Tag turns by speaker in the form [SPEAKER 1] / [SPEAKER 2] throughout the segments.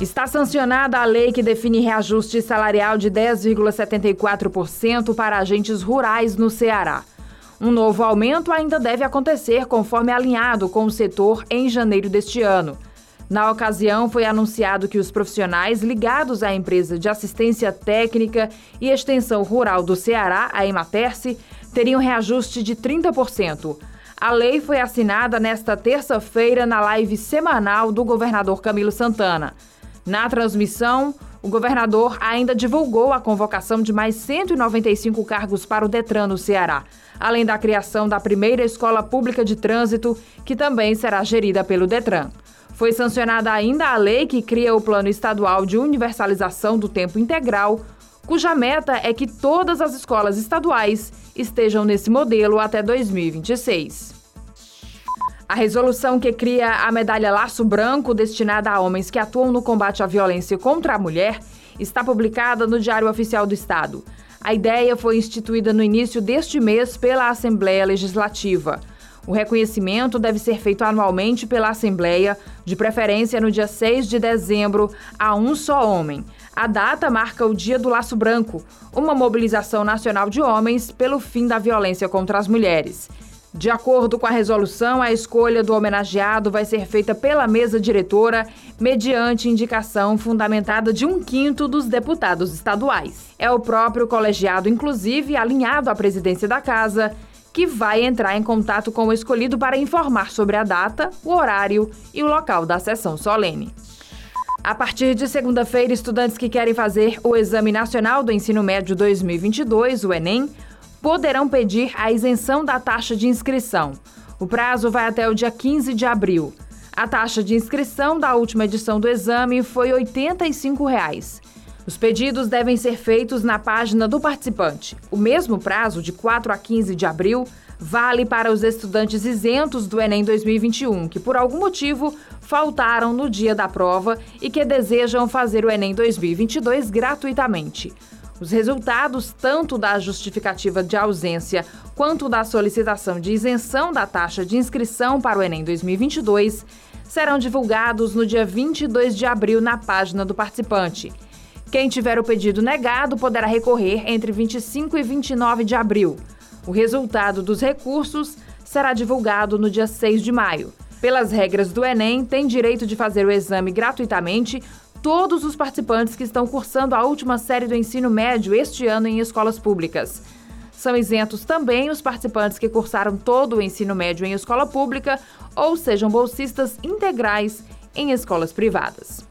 [SPEAKER 1] Está sancionada a lei que define reajuste salarial de 10,74% para agentes rurais no Ceará. Um novo aumento ainda deve acontecer conforme alinhado com o setor em janeiro deste ano. Na ocasião, foi anunciado que os profissionais ligados à empresa de assistência técnica e extensão rural do Ceará, a Ematerce, teriam reajuste de 30%. A lei foi assinada nesta terça-feira na live semanal do governador Camilo Santana. Na transmissão, o governador ainda divulgou a convocação de mais 195 cargos para o Detran no Ceará, além da criação da primeira escola pública de trânsito, que também será gerida pelo Detran. Foi sancionada ainda a lei que cria o Plano Estadual de Universalização do Tempo Integral, cuja meta é que todas as escolas estaduais estejam nesse modelo até 2026. A resolução que cria a medalha Laço Branco, destinada a homens que atuam no combate à violência contra a mulher, está publicada no Diário Oficial do Estado. A ideia foi instituída no início deste mês pela Assembleia Legislativa. O reconhecimento deve ser feito anualmente pela Assembleia, de preferência no dia 6 de dezembro, a um só homem. A data marca o Dia do Laço Branco, uma mobilização nacional de homens pelo fim da violência contra as mulheres. De acordo com a resolução, a escolha do homenageado vai ser feita pela mesa diretora, mediante indicação fundamentada de um quinto dos deputados estaduais. É o próprio colegiado, inclusive alinhado à presidência da casa, que vai entrar em contato com o escolhido para informar sobre a data, o horário e o local da sessão solene. A partir de segunda-feira, estudantes que querem fazer o Exame Nacional do Ensino Médio 2022, o Enem, poderão pedir a isenção da taxa de inscrição. O prazo vai até o dia 15 de abril. A taxa de inscrição da última edição do exame foi 85 reais. Os pedidos devem ser feitos na página do participante. O mesmo prazo, de 4 a 15 de abril, vale para os estudantes isentos do Enem 2021, que por algum motivo faltaram no dia da prova e que desejam fazer o Enem 2022 gratuitamente. Os resultados, tanto da justificativa de ausência quanto da solicitação de isenção da taxa de inscrição para o Enem 2022, serão divulgados no dia 22 de abril na página do participante. Quem tiver o pedido negado poderá recorrer entre 25 e 29 de abril. O resultado dos recursos será divulgado no dia 6 de maio. Pelas regras do Enem, tem direito de fazer o exame gratuitamente todos os participantes que estão cursando a última série do ensino médio este ano em escolas públicas. São isentos também os participantes que cursaram todo o ensino médio em escola pública ou sejam bolsistas integrais em escolas privadas.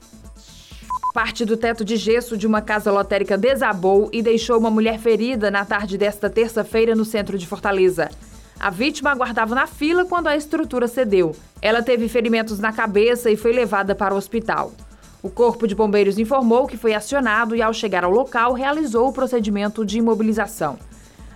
[SPEAKER 1] Parte do teto de gesso de uma casa lotérica desabou e deixou uma mulher ferida na tarde desta terça-feira no centro de Fortaleza. A vítima aguardava na fila quando a estrutura cedeu. Ela teve ferimentos na cabeça e foi levada para o hospital. O Corpo de Bombeiros informou que foi acionado e, ao chegar ao local, realizou o procedimento de imobilização.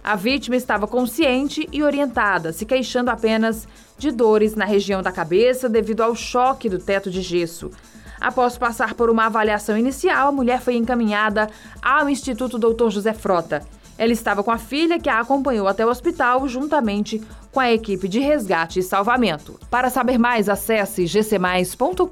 [SPEAKER 1] A vítima estava consciente e orientada, se queixando apenas de dores na região da cabeça devido ao choque do teto de gesso. Após passar por uma avaliação inicial, a mulher foi encaminhada ao Instituto Dr. José Frota. Ela estava com a filha, que a acompanhou até o hospital, juntamente com a equipe de resgate e salvamento. Para saber mais, acesse gcmais.com.br.